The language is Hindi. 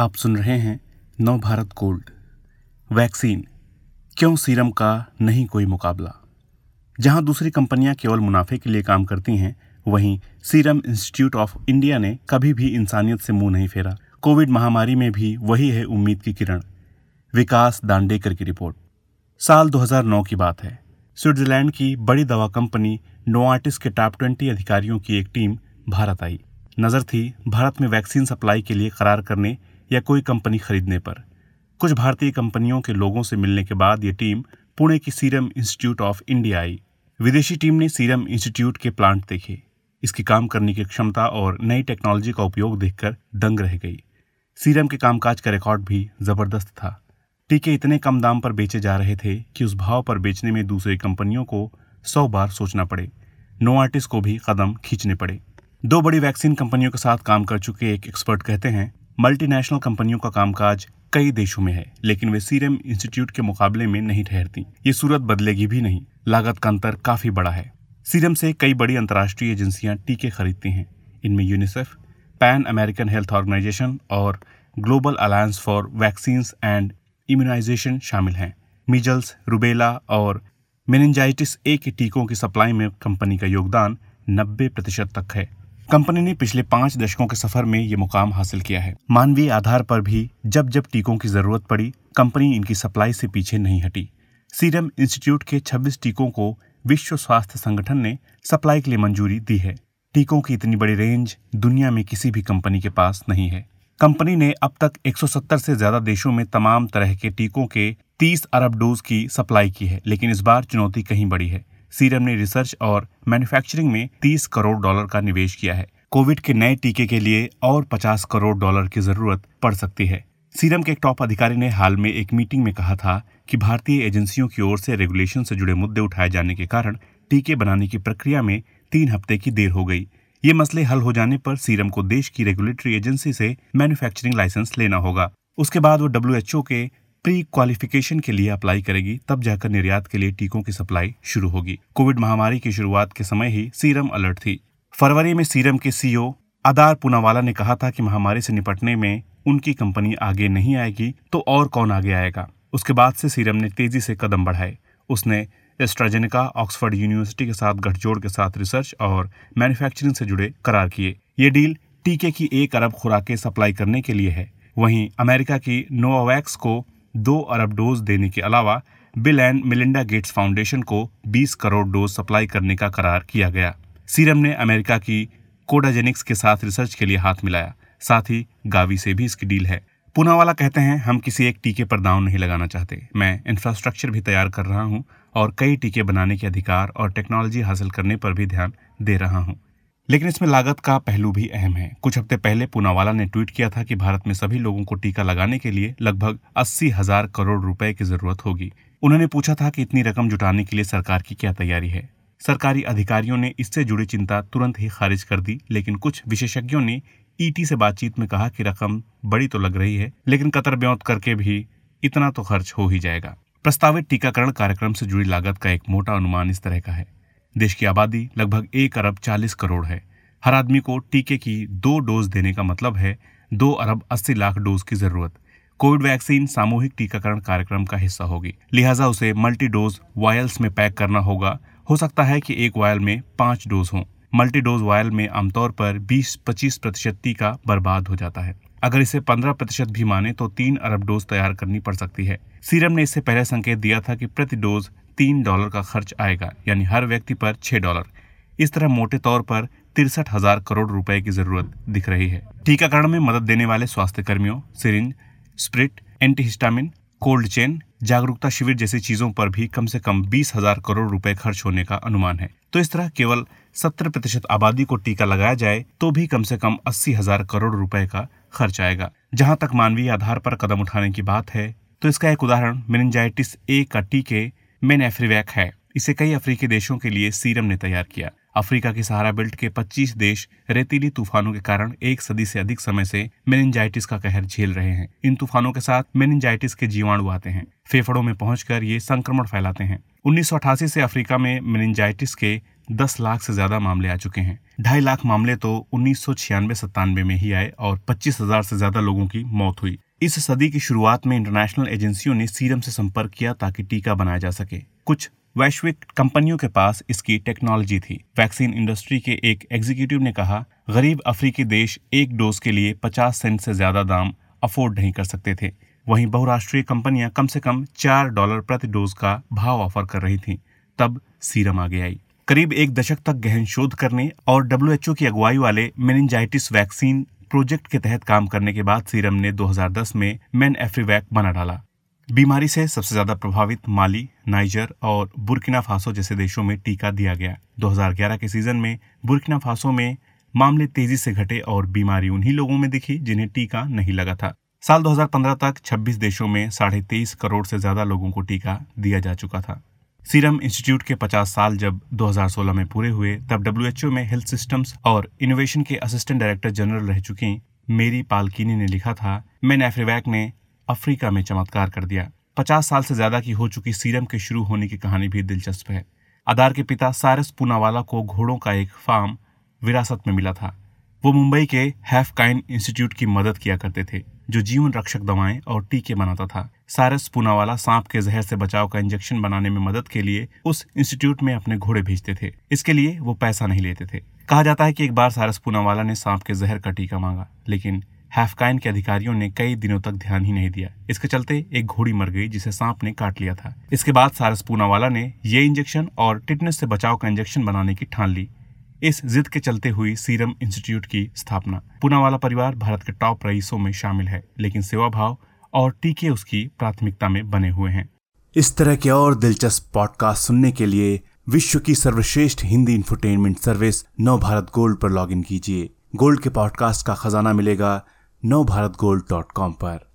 आप सुन रहे हैं नव भारत गोल्ड वैक्सीन, क्यों सीरम का नहीं कोई मुकाबला? जहाँ दूसरी कंपनियाँ केवल मुनाफे के लिए काम करती हैं, वहीं सीरम इंस्टीट्यूट ऑफ़ इंडिया ने कभी भी इंसानियत से मुँह नहीं फेरा। कोविड महामारी में भी वही है उम्मीद की किरण। विकास दांडेकर की रिपोर्ट। साल 2009 की बात है। स्विट्जरलैंड की बड़ी दवा कंपनी नोआर्टिस के टॉप ट्वेंटी अधिकारियों की एक टीम भारत आई। नज़र थी, भारत में वैक्सीन सप्लाई के लिए करार करने या कोई कंपनी खरीदने पर। कुछ भारतीय कंपनियों के लोगों से मिलने के बाद ये टीम पुणे की सीरम इंस्टीट्यूट ऑफ़ इंडिया आई। विदेशी टीम ने सीरम इंस्टीट्यूट के प्लांट देखे। इसकी काम करने की क्षमता और नई टेक्नोलॉजी का उपयोग देखकर दंग रह गई। सीरम के कामकाज का रिकॉर्ड भी ज़बरदस्त था। टीके इतने कम दाम पर बेचे जा रहे थे कि उस भाव पर बेचने में दूसरी कंपनियों को सौ बार सोचना पड़े। नो आर्टिस्ट को भी कदम खींचने पड़े। दो बड़ी वैक्सीन कंपनियों के साथ काम कर चुके एक एक्सपर्ट कहते हैं मल्टीनेशनल कंपनियों का कामकाज कई देशों में है, लेकिन वे सीरम इंस्टीट्यूट के मुकाबले में नहीं ठहरती। ये सूरत बदलेगी भी नहीं। लागत का अंतर काफ़ी बड़ा है। सीरम से कई बड़ी अंतर्राष्ट्रीय एजेंसियाँ टीके खरीदती हैं। इनमें UNICEF, Pan American Health Organization और Global Alliance for Vaccine and Immunization शामिल हैं। मीजल्स, रुबेला और मेनजाइटिस ए के टीकों की सप्लाई में कंपनी का योगदान 90 प्रतिशत तक है। कंपनी ने पिछले पाँच दशकों के सफ़र में ये मुकाम हासिल किया है। मानवीय आधार पर भी जब जब टीकों की ज़रूरत पड़ी, कंपनी इनकी सप्लाई से पीछे नहीं हटी। सीरम इंस्टीट्यूट के 26 टीकों को विश्व स्वास्थ्य संगठन ने सप्लाई के लिए मंजूरी दी है। टीकों की इतनी बड़ी रेंज दुनिया में किसी भी कंपनी के पास नहीं है। कंपनी ने अब तक 170 से ज़्यादा देशों में तमाम तरह के टीकों के 30 अरब डोज की सप्लाई की है, लेकिन इस बार चुनौती कहीं बड़ी है। सीरम ने रिसर्च और मैन्युफैक्चरिंग में 30 करोड़ डॉलर का निवेश किया है। कोविड के नए टीके के लिए और 50 करोड़ डॉलर की ज़रूरत पड़ सकती है। सीरम के एक टॉप अधिकारी ने हाल में एक मीटिंग में कहा था कि भारतीय एजेंसियों की ओर से रेगुलेशन से जुड़े मुद्दे उठाए जाने के कारण टीके बनाने की प्रक्रिया में तीन हफ़्ते की देर हो गई। ये मसले हल हो जाने पर सीरम को देश की रेगुलेटरी एजेंसी से मैन्युफैक्चरिंग लाइसेंस लेना होगा। उसके बाद वो डब्ल्यूएचओ के प्री क्वालिफिकेशन के लिए अप्लाई करेगी, तब जाकर निर्यात के लिए टीकों की सप्लाई शुरू होगी। कोविड महामारी की शुरुआत के समय ही सीरम अलर्ट थी। फरवरी में सीरम के सीईओ अदार पुनावाला ने कहा था कि महामारी से निपटने में उनकी कंपनी आगे नहीं आएगी तो और कौन आगे आएगा? उसके बाद से सीरम ने तेज़ी से कदम बढ़ाए। उसने एस्ट्राजेनिका, ऑक्सफोर्ड यूनिवर्सिटी के साथ गठजोड़ के साथ रिसर्च और मैन्युफैक्चरिंग से जुड़े करार किए। ये डील टीके की एक अरब खुराकें सप्लाई करने के लिए है। वहीं अमेरिका की नोवावैक्स को दो अरब डोज देने के अलावा bill and Melinda Gates foundation को 20 करोड़ डोज सप्लाई करने का करार किया गया। सीरम ने अमेरिका की कोडाजेनिक्स के साथ रिसर्च के लिए हाथ मिलाया। साथ ही गावी से भी इसकी डील है। पूनावाला कहते हैं, हम किसी एक टीके पर दाव नहीं लगाना चाहते। मैं इंफ्रास्ट्रक्चर भी तैयार कर रहा हूँ और कई टीके बनाने के अधिकार और टेक्नोलॉजी हासिल करने पर भी ध्यान दे रहा हूँ। लेकिन इसमें लागत का पहलू भी अहम है। कुछ हफ़्ते पहले पूनावाला ने ट्वीट किया था कि भारत में सभी लोगों को टीका लगाने के लिए लगभग अस्सी हज़ार करोड़ रुपए की ज़रूरत होगी। उन्होंने पूछा था कि इतनी रकम जुटाने के लिए सरकार की क्या तैयारी है। सरकारी अधिकारियों ने इससे जुड़ी चिंता तुरंत ही खारिज कर दी, लेकिन कुछ विशेषज्ञों ने ईटी से बातचीत में कहा कि रकम बड़ी तो लग रही है, लेकिन कतर ब्यौत करके भी इतना तो खर्च हो ही जाएगा। प्रस्तावित टीकाकरण कार्यक्रम से जुड़ी लागत का एक मोटा अनुमान इस तरह का है। देश की आबादी लगभग एक अरब चालीस करोड़ है। हर आदमी को टीके की दो डोज देने का मतलब है दो अरब अस्सी लाख डोज की ज़रूरत। कोविड वैक्सीन सामूहिक टीकाकरण कार्यक्रम का हिस्सा होगी। लिहाजा उसे मल्टी डोज वायल्स में पैक करना होगा। हो सकता है कि एक वायल में पाँच डोज हों। मल्टी डोज वायल में आमतौर पर 20-25 प्रतिशत टीका बर्बाद हो जाता है। अगर इसे 15 प्रतिशत भी माने तो तीन अरब डोज तैयार करनी पड़ सकती है। सीरम ने इससे पहले संकेत दिया था कि प्रति डोज तीन डॉलर का खर्च आएगा, यानी हर व्यक्ति पर छह डॉलर। इस तरह मोटे तौर पर तिरसठ हज़ार करोड़ रुपए की ज़रूरत दिख रही है। टीकाकरण में मदद देने वाले स्वास्थ्य कर्मियों syringe, spirit, antihistamine, cold chain, जागरूकता शिविर जैसी चीज़ों पर भी कम से कम बीस हज़ार करोड़ रुपए खर्च होने का अनुमान है। तो इस तरह केवल सत्तर प्रतिशत आबादी को टीका लगाया जाए तो भी कम से कम अस्सी हज़ार करोड़ रुपए का खर्च आएगा। जहाँ तक मानवीय आधार पर कदम उठाने की बात है तो इसका एक उदाहरण मेनिंजाइटिस ए का टीके मेनेफ्रीवैक है। इसे कई अफ्रीकी देशों के लिए सीरम ने तैयार किया। अफ्रीका के सहारा बेल्ट के 25 देश रेतीली तूफानों के कारण एक सदी से अधिक समय से मेनिंजाइटिस का कहर झेल रहे हैं। इन तूफानों के साथ मेनिंजाइटिस के जीवाणु आते हैं। फेफड़ों में पहुंचकर ये संक्रमण फैलाते हैं। उन्नीस सौ अठासी से अफ्रीका में मेनिंजाइटिस के 10 लाख से ज़्यादा मामले आ चुके हैं। ढाई लाख मामले तो उन्नीस सौ में ही आए और पच्चीस हज़ार से ज़्यादा लोगों की मौत हुई। इस सदी की शुरुआत में इंटरनेशनल एजेंसियों ने सीरम से संपर्क किया ताकि टीका बनाया जा सके। कुछ वैश्विक कंपनियों के पास इसकी टेक्नोलॉजी थी। वैक्सीन इंडस्ट्री के एक एग्जीक्यूटिव ने कहा, गरीब अफ्रीकी देश एक डोज के लिए 50 सेंट से ज़्यादा दाम अफोर्ड नहीं कर सकते थे। वहीं बहुराष्ट्रीय कंपनियाँ कम से कम चार डॉलर प्रति डोज का भाव ऑफ़र कर रही थीं। तब सीरम आगे आई। करीब एक दशक तक गहन शोध करने और डब्ल्यूएचओ की अगुवाई वाले मेनिंजाइटिस वैक्सीन प्रोजेक्ट के तहत काम करने के बाद सीरम ने 2010 में मैन एफ्रीवैक बना डाला। बीमारी से सबसे ज़्यादा प्रभावित माली, नाइजर और बुर्किना फासो जैसे देशों में टीका दिया गया। 2011 के सीज़न में बुर्किना फासो में मामले तेज़ी से घटे और बीमारी उन्हीं लोगों में दिखी जिन्हें टीका नहीं लगा था। साल 2015 तक 26 देशों में साढ़े तेईस करोड़ से ज़्यादा लोगों को टीका दिया जा चुका था। सीरम इंस्टीट्यूट के 50 साल जब 2016 में पूरे हुए, तब डब्ल्यूएचओ में हेल्थ सिस्टम्स और इनोवेशन के असिस्टेंट डायरेक्टर जनरल रह चुकी मेरी पालकिनी ने लिखा था मैन एफ्रीवैक ने अफ्रीका में चमत्कार कर दिया। पचास साल से ज़्यादा की हो चुकी सीरम के शुरू होने की कहानी भी दिलचस्प है। अदार के पिता सारस पूनावाला को घोड़ों का एक फार्म विरासत में मिला था। वो मुंबई के हैफ काइन इंस्टीट्यूट की मदद किया करते थे, जो जीवन रक्षक दवाएँ और टीके बनाता था। सारस पूनावाला सांप के जहर से बचाव का इंजेक्शन बनाने में मदद के लिए उस इंस्टीट्यूट में अपने घोड़े भेजते थे। इसके लिए वो पैसा नहीं लेते थे। कहा जाता है कि एक बार सारस पूनावाला ने सांप के जहर का टीका मांगा, लेकिन हैफकाइन के अधिकारियों ने कई दिनों तक ध्यान ही नहीं दिया। इसके चलते एक घोड़ी मर गई, जिसे सांप ने काट लिया था। इसके बाद सारस पूनावाला ने ये इंजेक्शन और टिटनेस से बचाव का इंजेक्शन बनाने की ठान ली। इस जिद के चलते हुई सीरम इंस्टीट्यूट की स्थापना। पूनावाला परिवार भारत के टॉप रईसों में शामिल है, लेकिन सेवा भाव और टीके उसकी प्राथमिकता में बने हुए हैं। इस तरह के और दिलचस्प पॉडकास्ट सुनने के लिए विश्व की सर्वश्रेष्ठ Hindi infotainment service Nav Bharat gold पर लॉगिन कीजिए। गोल्ड के पॉडकास्ट का खजाना मिलेगा नव भारत गोल्ड डॉट कॉम पर।